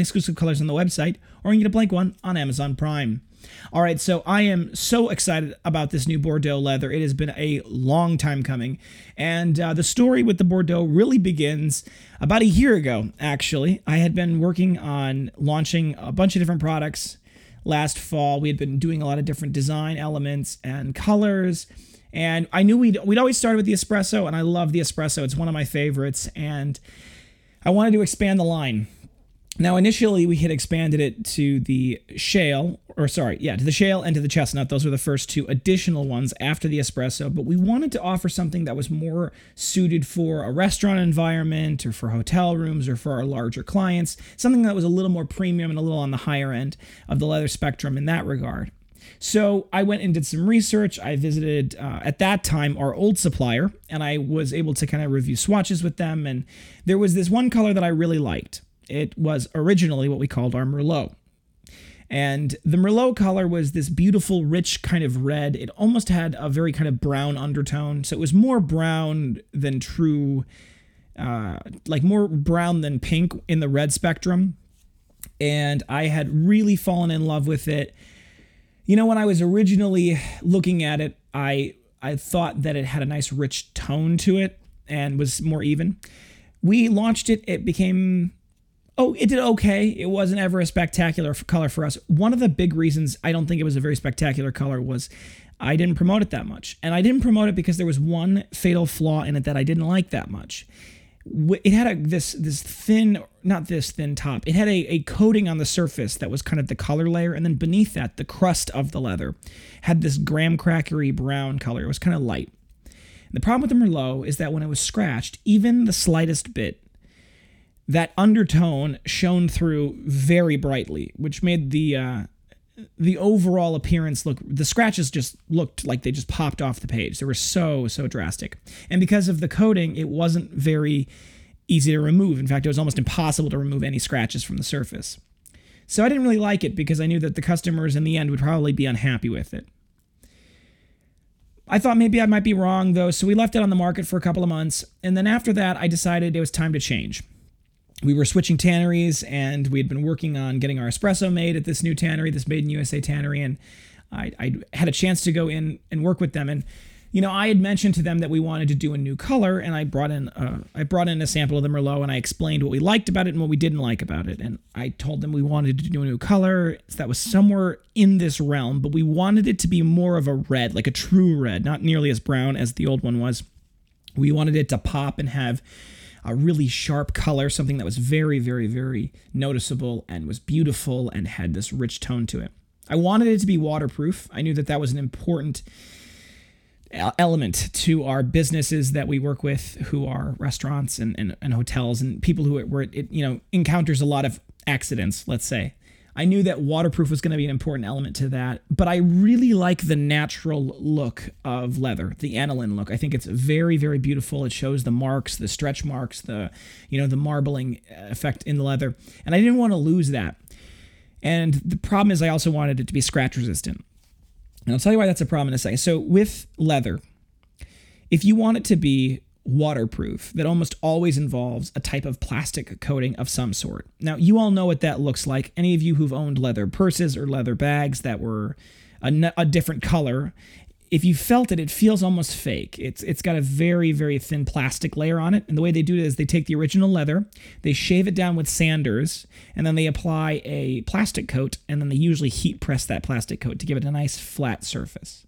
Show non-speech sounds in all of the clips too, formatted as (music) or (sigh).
exclusive colors on the website, or you can get a blank one on Amazon Prime. All right, so I am so excited about this new Bordeaux leather. It has been a long time coming. And uh, the story with the Bordeaux really begins about a year ago, actually. I had been working on launching a bunch of different products last fall. We had been doing a lot of different design elements and colors. And I knew we'd, we'd always started with the espresso, and I love the espresso. It's one of my favorites. And I wanted to expand the line. Now, initially, we had expanded it to the shale, or sorry, yeah, to the shale and to the chestnut. Those were the first two additional ones after the espresso. But we wanted to offer something that was more suited for a restaurant environment or for hotel rooms or for our larger clients, something that was a little more premium and a little on the higher end of the leather spectrum in that regard. So I went and did some research. I visited uh, at that time our old supplier, and I was able to kind of review swatches with them. And there was this one color that I really liked. It was originally what we called our Merlot. And the Merlot color was this beautiful, rich kind of red. It almost had a very kind of brown undertone. So it was more brown than true, uh, like more brown than pink in the red spectrum. And I had really fallen in love with it. You know, when I was originally looking at it, I I thought that it had a nice rich tone to it and was more even. We launched it, it became oh, it did okay. It wasn't ever a spectacular color for us. One of the big reasons I don't think it was a very spectacular color was I didn't promote it that much. And I didn't promote it because there was one fatal flaw in it that I didn't like that much. It had a this this thin, not this thin top. It had a, a coating on the surface that was kind of the color layer, and then beneath that, the crust of the leather had this graham crackery brown color. It was kind of light. The problem with the Merlot is that when it was scratched, even the slightest bit, that undertone shone through very brightly, which made the uh, the overall appearance look. The scratches just looked like they just popped off the page. They were so so drastic, and because of the coating, it wasn't very easy to remove. In fact, it was almost impossible to remove any scratches from the surface. So I didn't really like it because I knew that the customers in the end would probably be unhappy with it. I thought maybe I might be wrong though, so we left it on the market for a couple of months, and then after that, I decided it was time to change we were switching tanneries and we had been working on getting our espresso made at this new tannery, this Made in USA tannery, and I, I had a chance to go in and work with them. And you know, I had mentioned to them that we wanted to do a new color, and I brought in uh, I brought in a sample of the Merlot, and I explained what we liked about it and what we didn't like about it. And I told them we wanted to do a new color that was somewhere in this realm, but we wanted it to be more of a red, like a true red, not nearly as brown as the old one was. We wanted it to pop and have a really sharp color, something that was very, very, very noticeable and was beautiful and had this rich tone to it. I wanted it to be waterproof. I knew that that was an important element to our businesses that we work with who are restaurants and, and, and hotels and people who were you know encounters a lot of accidents let's say I knew that waterproof was going to be an important element to that, but I really like the natural look of leather, the aniline look. I think it's very, very beautiful. It shows the marks, the stretch marks, the you know the marbling effect in the leather, and I didn't want to lose that. And the problem is, I also wanted it to be scratch resistant. And I'll tell you why that's a problem in a second. So with leather, if you want it to be waterproof that almost always involves a type of plastic coating of some sort. Now, you all know what that looks like. Any of you who've owned leather purses or leather bags that were a, a different color, if you felt it, it feels almost fake. It's it's got a very very thin plastic layer on it, and the way they do it is they take the original leather, they shave it down with sanders, and then they apply a plastic coat, and then they usually heat press that plastic coat to give it a nice flat surface.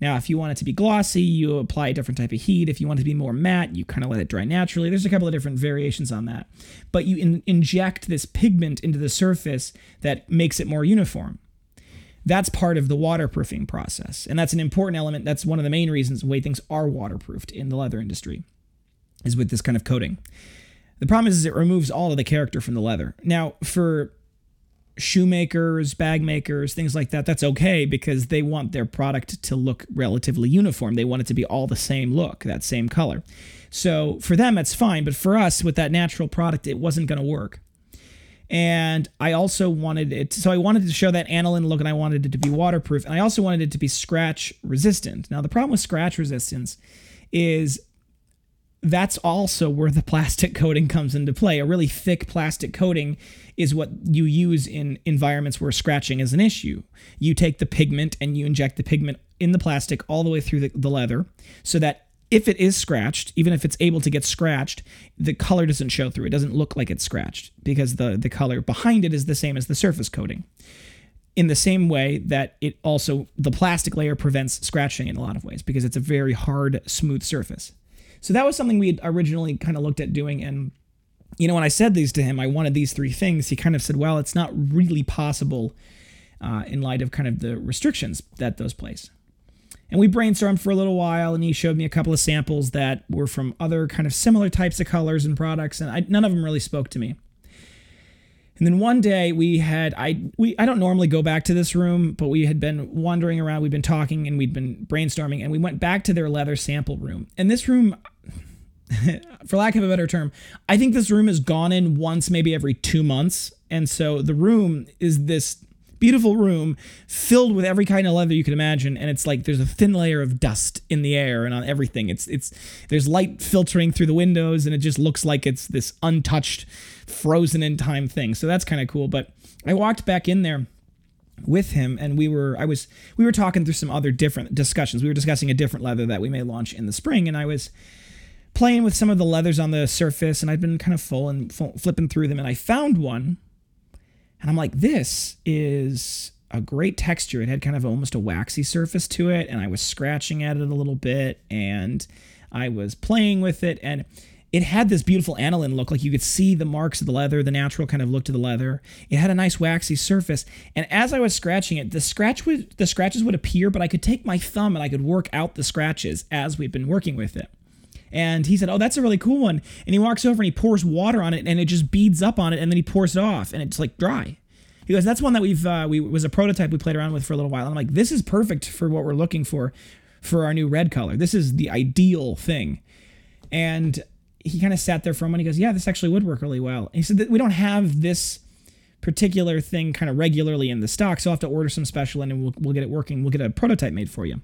Now, if you want it to be glossy, you apply a different type of heat. If you want it to be more matte, you kind of let it dry naturally. There's a couple of different variations on that. But you in- inject this pigment into the surface that makes it more uniform. That's part of the waterproofing process. And that's an important element. That's one of the main reasons why things are waterproofed in the leather industry, is with this kind of coating. The problem is, is it removes all of the character from the leather. Now, for shoemakers, bag makers, things like that, that's okay because they want their product to look relatively uniform. They want it to be all the same look, that same color. So for them, it's fine. But for us, with that natural product, it wasn't going to work. And I also wanted it, so I wanted to show that aniline look and I wanted it to be waterproof. And I also wanted it to be scratch resistant. Now, the problem with scratch resistance is that's also where the plastic coating comes into play. A really thick plastic coating is what you use in environments where scratching is an issue. You take the pigment and you inject the pigment in the plastic all the way through the, the leather so that if it is scratched, even if it's able to get scratched, the color doesn't show through. It doesn't look like it's scratched because the, the color behind it is the same as the surface coating. In the same way that it also, the plastic layer prevents scratching in a lot of ways because it's a very hard, smooth surface. So that was something we originally kind of looked at doing. And, you know, when I said these to him, I wanted these three things, he kind of said, well, it's not really possible uh, in light of kind of the restrictions that those place. And we brainstormed for a little while, and he showed me a couple of samples that were from other kind of similar types of colors and products, and I, none of them really spoke to me. And then one day we had I we I don't normally go back to this room, but we had been wandering around, we'd been talking and we'd been brainstorming and we went back to their leather sample room. And this room (laughs) for lack of a better term, I think this room has gone in once maybe every 2 months. And so the room is this beautiful room filled with every kind of leather you can imagine and it's like there's a thin layer of dust in the air and on everything it's it's there's light filtering through the windows and it just looks like it's this untouched frozen in time thing. So that's kind of cool. But I walked back in there with him and we were I was we were talking through some other different discussions. We were discussing a different leather that we may launch in the spring and I was playing with some of the leathers on the surface and I'd been kind of full and flipping through them and I found one and I'm like this is a great texture. It had kind of almost a waxy surface to it and I was scratching at it a little bit and I was playing with it and it had this beautiful aniline look, like you could see the marks of the leather, the natural kind of look to the leather. It had a nice waxy surface, and as I was scratching it, the scratch would the scratches would appear, but I could take my thumb and I could work out the scratches as we've been working with it. And he said, "Oh, that's a really cool one." And he walks over and he pours water on it, and it just beads up on it, and then he pours it off, and it's like dry. He goes, "That's one that we've uh, we was a prototype we played around with for a little while." And I'm like, "This is perfect for what we're looking for for our new red color. This is the ideal thing." And he kind of sat there for a moment. He goes, "Yeah, this actually would work really well." And he said we don't have this particular thing kind of regularly in the stock, so I'll have to order some special and we'll we'll get it working. We'll get a prototype made for you.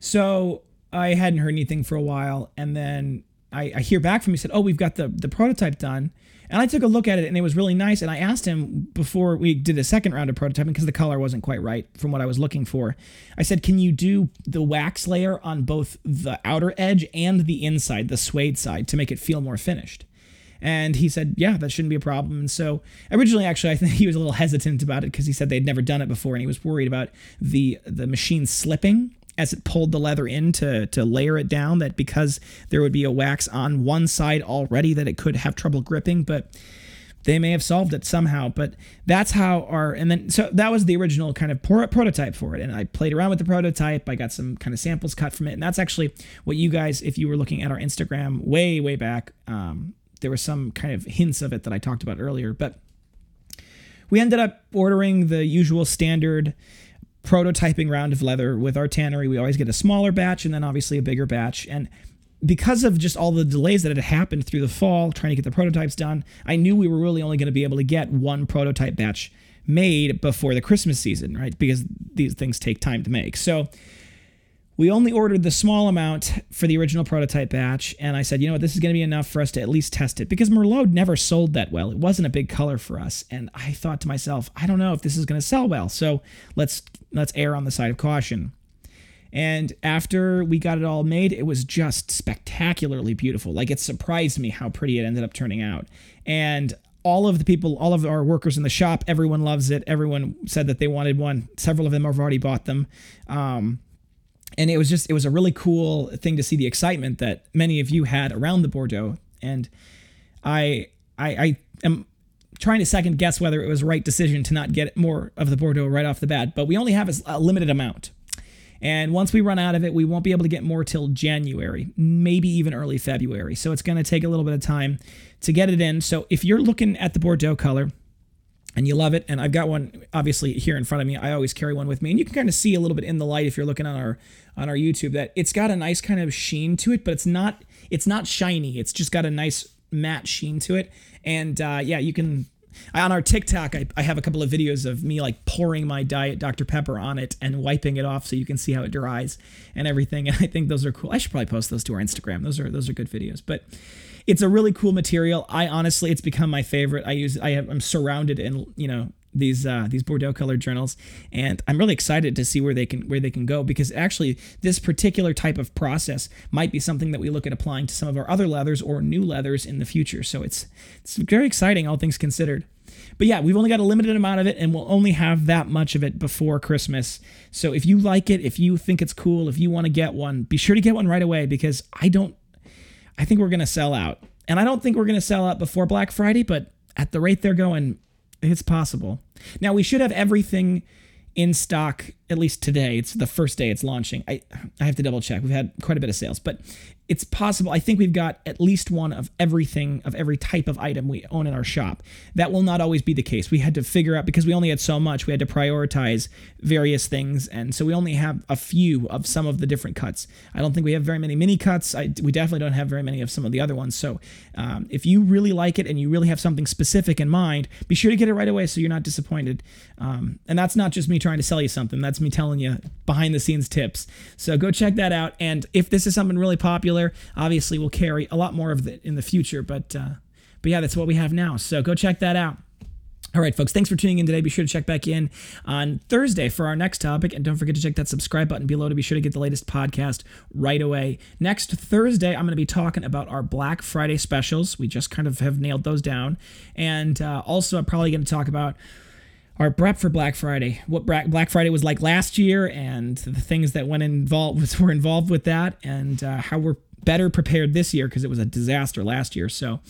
So I hadn't heard anything for a while, and then I, I hear back from him. He said, "Oh, we've got the the prototype done." And I took a look at it and it was really nice. And I asked him before we did a second round of prototyping because the color wasn't quite right from what I was looking for. I said, Can you do the wax layer on both the outer edge and the inside, the suede side, to make it feel more finished? And he said, Yeah, that shouldn't be a problem. And so originally, actually, I think (laughs) he was a little hesitant about it because he said they'd never done it before and he was worried about the, the machine slipping as it pulled the leather in to, to layer it down that because there would be a wax on one side already that it could have trouble gripping but they may have solved it somehow. But that's how our and then so that was the original kind of prototype for it. And i played around with the prototype. I got some kind of samples cut from it. And that's actually what you guys if you were looking at our instagram way way back um, there were some kind of hints of it that i talked about earlier. But we ended up ordering the usual standard prototyping round of leather with our tannery. We always get a smaller batch and then obviously a bigger batch. And because of just all the delays that had happened through the fall trying to get the prototypes done, I knew we were really only going to be able to get one prototype batch made before the Christmas season, right? Because these things take time to make. So we only ordered the small amount for the original prototype batch, and I said, you know what, this is going to be enough for us to at least test it because Merlot never sold that well. It wasn't a big color for us, and I thought to myself, I don't know if this is going to sell well, so let's let's err on the side of caution. And after we got it all made, it was just spectacularly beautiful. Like it surprised me how pretty it ended up turning out. And all of the people, all of our workers in the shop, everyone loves it. Everyone said that they wanted one. Several of them have already bought them. Um, and it was just it was a really cool thing to see the excitement that many of you had around the Bordeaux, and I I, I am trying to second guess whether it was right decision to not get more of the Bordeaux right off the bat, but we only have a limited amount. And once we run out of it, we won't be able to get more till January, maybe even early February. So it's going to take a little bit of time to get it in. So if you're looking at the Bordeaux color, and you love it. And I've got one obviously here in front of me. I always carry one with me, and you can kind of see a little bit in the light if you're looking on our on our YouTube that it's got a nice kind of sheen to it, but it's not it's not shiny. It's just got a nice matte sheen to it. And uh, yeah, you can on our TikTok, I, I have a couple of videos of me like pouring my Diet Dr. Pepper on it and wiping it off so you can see how it dries and everything. And I think those are cool. I should probably post those to our Instagram. Those are those are good videos. But it's a really cool material. I honestly, it's become my favorite. I use, I I'm surrounded in, you know, these uh, these Bordeaux colored journals, and I'm really excited to see where they can where they can go because actually this particular type of process might be something that we look at applying to some of our other leathers or new leathers in the future. So it's it's very exciting, all things considered. But yeah, we've only got a limited amount of it, and we'll only have that much of it before Christmas. So if you like it, if you think it's cool, if you want to get one, be sure to get one right away because I don't I think we're going to sell out. And I don't think we're going to sell out before Black Friday, but at the rate they're going, it's possible. Now, we should have everything in stock at least today. It's the first day it's launching. I I have to double check. We've had quite a bit of sales, but it's possible. I think we've got at least one of everything, of every type of item we own in our shop. That will not always be the case. We had to figure out, because we only had so much, we had to prioritize various things. And so we only have a few of some of the different cuts. I don't think we have very many mini cuts. I, we definitely don't have very many of some of the other ones. So um, if you really like it and you really have something specific in mind, be sure to get it right away so you're not disappointed. Um, and that's not just me trying to sell you something, that's me telling you behind the scenes tips. So go check that out. And if this is something really popular, Obviously, we'll carry a lot more of it in the future, but uh, but yeah, that's what we have now. So go check that out. All right, folks, thanks for tuning in today. Be sure to check back in on Thursday for our next topic. And don't forget to check that subscribe button below to be sure to get the latest podcast right away. Next Thursday, I'm going to be talking about our Black Friday specials. We just kind of have nailed those down. And uh, also, I'm probably going to talk about our prep for Black Friday, what Black Friday was like last year, and the things that went involved (laughs) were involved with that, and uh, how we're better prepared this year because it was a disaster last year. So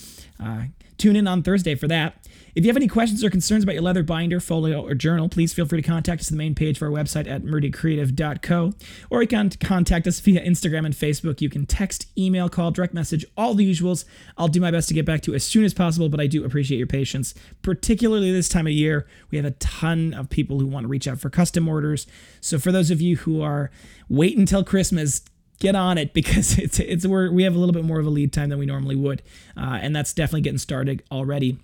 uh, tune in on Thursday for that. If you have any questions or concerns about your leather binder, folio, or journal, please feel free to contact us the main page of our website at murdycreative.co, or you can contact us via Instagram and Facebook. You can text, email, call, direct message, all the usuals. I'll do my best to get back to you as soon as possible, but I do appreciate your patience, particularly this time of year. We have a ton of people who want to reach out for custom orders. So for those of you who are wait until Christmas, get on it (laughs) because it's it's we have a little bit more of a lead time than we normally would, uh, and that's definitely getting started already.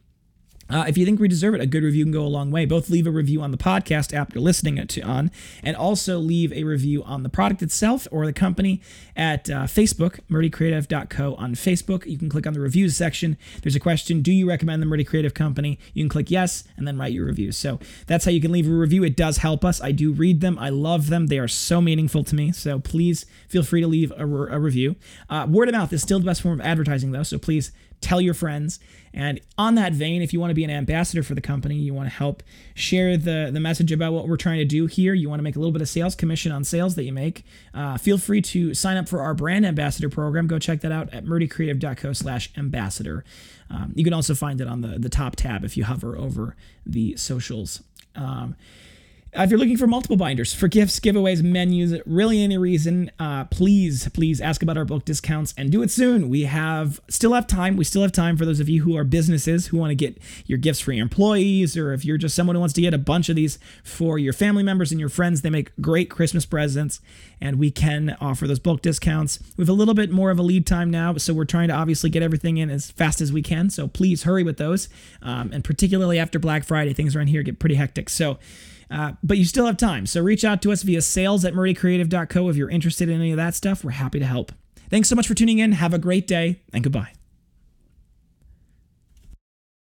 Uh, if you think we deserve it, a good review can go a long way. Both leave a review on the podcast app you're listening to on, and also leave a review on the product itself or the company at uh, Facebook, murdycreative.co on Facebook. You can click on the reviews section. There's a question Do you recommend the Murdy Creative Company? You can click yes and then write your review. So that's how you can leave a review. It does help us. I do read them, I love them. They are so meaningful to me. So please feel free to leave a, re- a review. Uh, word of mouth is still the best form of advertising, though. So please tell your friends. And on that vein, if you want to be an ambassador for the company, you want to help share the, the message about what we're trying to do here, you want to make a little bit of sales commission on sales that you make, uh, feel free to sign up for our brand ambassador program. Go check that out at murdycreative.co slash ambassador. Um, you can also find it on the, the top tab if you hover over the socials. Um, if you're looking for multiple binders for gifts, giveaways, menus, really any reason, uh, please, please ask about our bulk discounts and do it soon. We have still have time. We still have time for those of you who are businesses who want to get your gifts for your employees, or if you're just someone who wants to get a bunch of these for your family members and your friends. They make great Christmas presents, and we can offer those bulk discounts. We have a little bit more of a lead time now, so we're trying to obviously get everything in as fast as we can. So please hurry with those, um, and particularly after Black Friday, things around here get pretty hectic. So. Uh, but you still have time. So reach out to us via sales at murdycreative.co if you're interested in any of that stuff. We're happy to help. Thanks so much for tuning in. Have a great day and goodbye.